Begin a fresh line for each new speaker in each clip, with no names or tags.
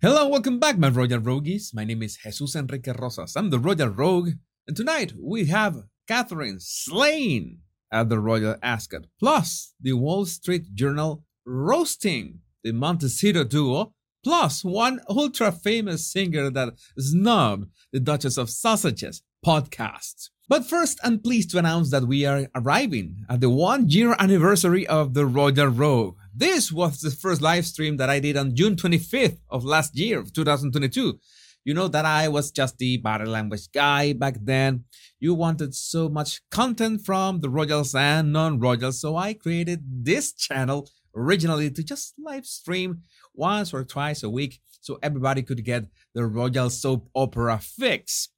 Hello, welcome back, my Royal Rogues. My name is Jesus Enrique Rosas. I'm the Royal Rogue, and tonight we have Catherine slain at the Royal Ascot, plus the Wall Street Journal roasting the Montecito duo, plus one ultra famous singer that snubbed the Duchess of Sausages podcast. But first, I'm pleased to announce that we are arriving at the one year anniversary of the Royal Rogue. This was the first live stream that I did on June 25th of last year, 2022. You know that I was just the body language guy back then. You wanted so much content from the royals and non-royals, so I created this channel originally to just live stream once or twice a week so everybody could get the royal soap opera fix.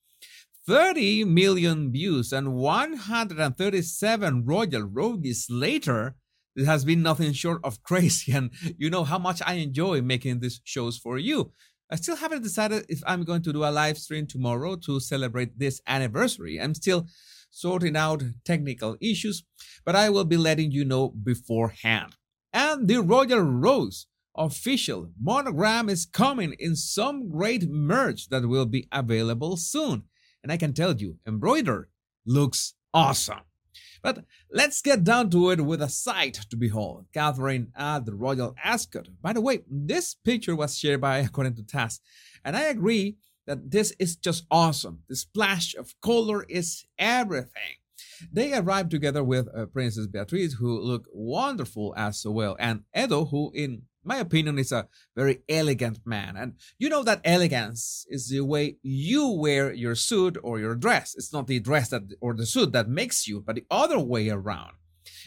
30 million views and 137 royal rogues later, it has been nothing short of crazy. And you know how much I enjoy making these shows for you. I still haven't decided if I'm going to do a live stream tomorrow to celebrate this anniversary. I'm still sorting out technical issues, but I will be letting you know beforehand. And the Royal Rogue official monogram is coming in some great merch that will be available soon. And I can tell you, embroidered looks awesome. But let's get down to it with a sight to behold. Catherine at the Royal Ascot. By the way, this picture was shared by According to Task, and I agree that this is just awesome. The splash of color is everything. They arrived together with uh, Princess Beatrice, who looked wonderful as well, and Edo, who, in my opinion, is a very elegant man. And you know that elegance is the way you wear your suit or your dress. It's not the dress that or the suit that makes you, but the other way around.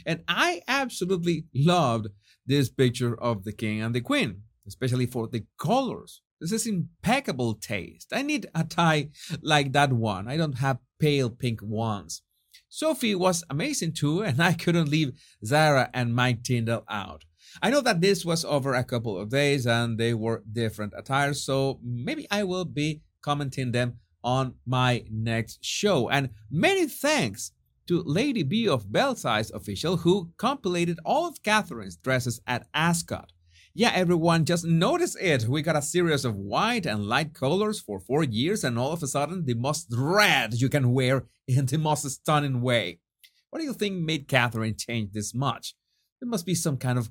And I absolutely loved this picture of the king and the queen, especially for the colors. This is impeccable taste. I need a tie like that one. I don't have pale pink ones. Sophie was amazing too, and I couldn't leave Zara and Mike Tindall out. I know that this was over a couple of days and they were different attires, so maybe I will be commenting them on my next show. And many thanks to Lady B of Belsize official who compilated all of Catherine's dresses at Ascot. Yeah, everyone, just notice it. We got a series of white and light colors for four years, and all of a sudden, the most red you can wear in the most stunning way. What do you think made Catherine change this much? There must be some kind of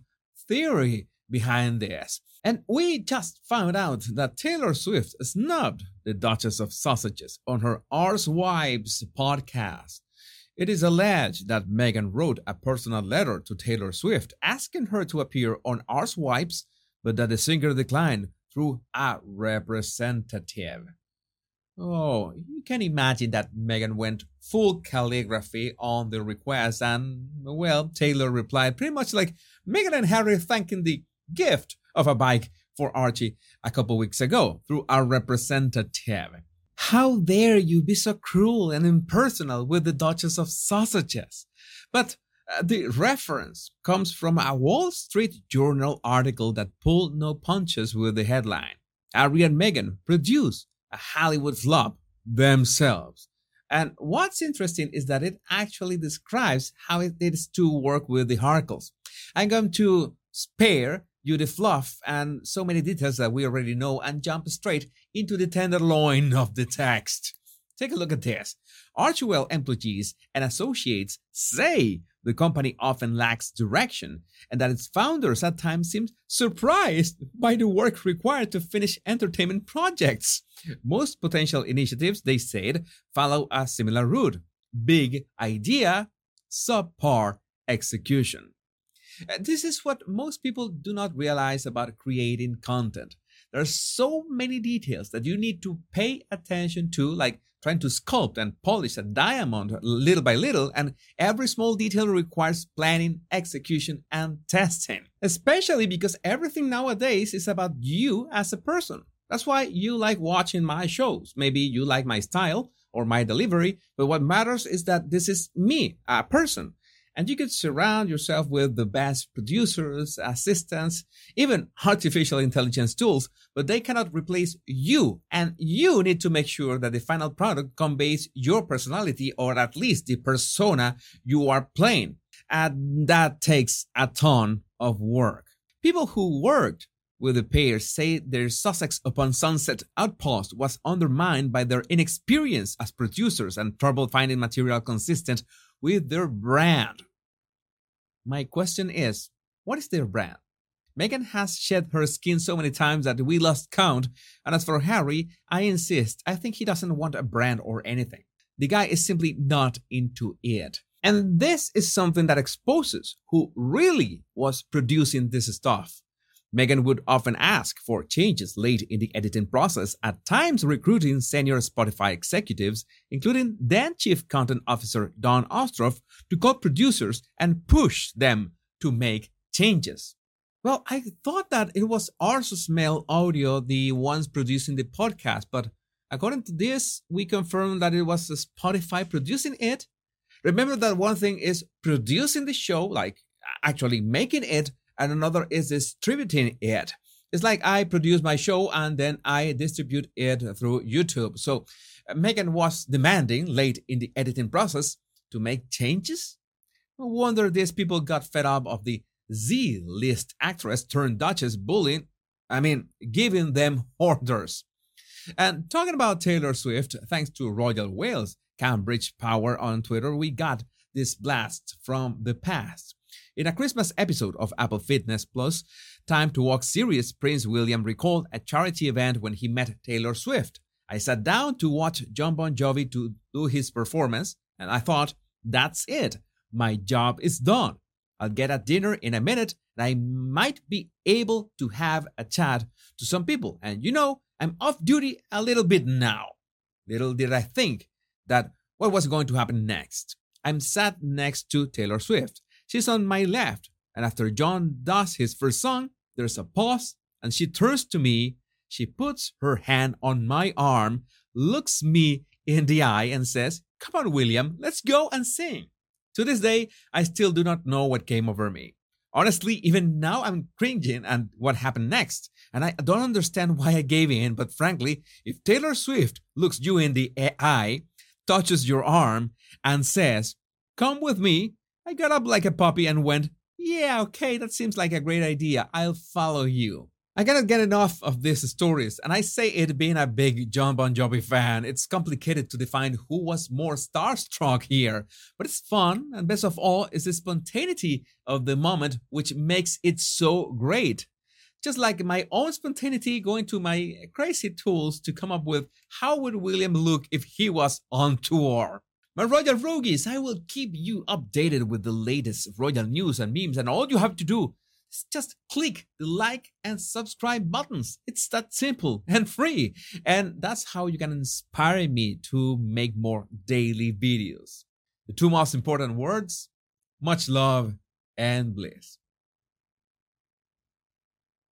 theory behind this. And we just found out that Taylor Swift snubbed the Duchess of Sausages on her Arsewives podcast. It is alleged that Meghan wrote a personal letter to Taylor Swift asking her to appear on Arsewives, but that the singer declined through a representative. Oh, you can imagine that Megan went full calligraphy on the request, and, well, Taylor replied pretty much like Megan and Harry thanking the gift of a bike for Archie a couple weeks ago through our representative. How dare you be so cruel and impersonal with the Duchess of Sausages? But uh, the reference comes from a Wall Street Journal article that pulled no punches with the headline. Harry and Meghan produce a Hollywood flop themselves. And what's interesting is that it actually describes how it is to work with the Harkles. I'm going to spare you the fluff and so many details that we already know and jump straight into the tenderloin of the text. Take a look at this. Archewell employees and associates say the company often lacks direction and that its founders at times seem surprised by the work required to finish entertainment projects. Most potential initiatives, they said, follow a similar route big idea, subpar execution. Uh, this is what most people do not realize about creating content. There are so many details that you need to pay attention to, like trying to sculpt and polish a diamond little by little, and every small detail requires planning, execution, and testing. Especially because everything nowadays is about you as a person. That's why you like watching my shows. Maybe you like my style or my delivery, but what matters is that this is me, a person. And you could surround yourself with the best producers, assistants, even artificial intelligence tools, but they cannot replace you. And you need to make sure that the final product conveys your personality or at least the persona you are playing. And that takes a ton of work. People who worked with the pair say their Sussex upon Sunset outpost was undermined by their inexperience as producers and trouble finding material consistent with their brand. My question is, what is their brand? Meghan has shed her skin so many times that we lost count, and as for Harry, I insist, I think he doesn't want a brand or anything. The guy is simply not into it. And this is something that exposes who really was producing this stuff. Meghan would often ask for changes late in the editing process, at times recruiting senior Spotify executives, including then Chief Content Officer Dawn Ostroff, to call producers and push them to make changes. Well, I thought that it was Ars Smell Audio, the ones producing the podcast, but according to this, we confirmed that it was Spotify producing it. Remember that one thing is producing the show, like actually making it, and another is distributing it. It's like I produce my show and then I distribute it through YouTube. So uh, Megan was demanding late in the editing process to make changes. No wonder these people got fed up of the Z list actress turned Duchess bullying, I mean, giving them orders. And talking about Taylor Swift, thanks to Royal Wales, Cambridge Power on Twitter, we got this blast from the past. In a Christmas episode of Apple Fitness Plus, Time to Walk series, Prince William recalled a charity event when he met Taylor Swift. I sat down to watch Jon Bon Jovi to do his performance, and I thought, that's it. My job is done. I'll get a dinner in a minute, and I might be able to have a chat to some people. And you know, I'm off duty a little bit now. Little did I think that what was going to happen next. I'm sat next to Taylor Swift. She's on my left, and after Jon does his first song, there's a pause, and she turns to me. She puts her hand on my arm, looks me in the eye, and says, Come on, William, let's go and sing. To this day, I still do not know what came over me. Honestly, even now I'm cringing and what happened next. And I don't understand why I gave in, but frankly, if Taylor Swift looks you in the eye, touches your arm, and says, Come with me, I got up like a puppy and went, Yeah, okay, that seems like a great idea. I'll follow you. I cannot get enough of these stories, and I say it being a big Jon Bon Jovi fan, it's complicated to define who was more starstruck here, but it's fun, and best of all is the spontaneity of the moment which makes it so great. Just like my own spontaneity going to my crazy tools to come up with how would William look if he was on tour. My Royal Rogues, I will keep you updated with the latest Royal news and memes, and all you have to do is just click the like and subscribe buttons. It's that simple and free. And that's how you can inspire me to make more daily videos. The two most important words much love and bliss.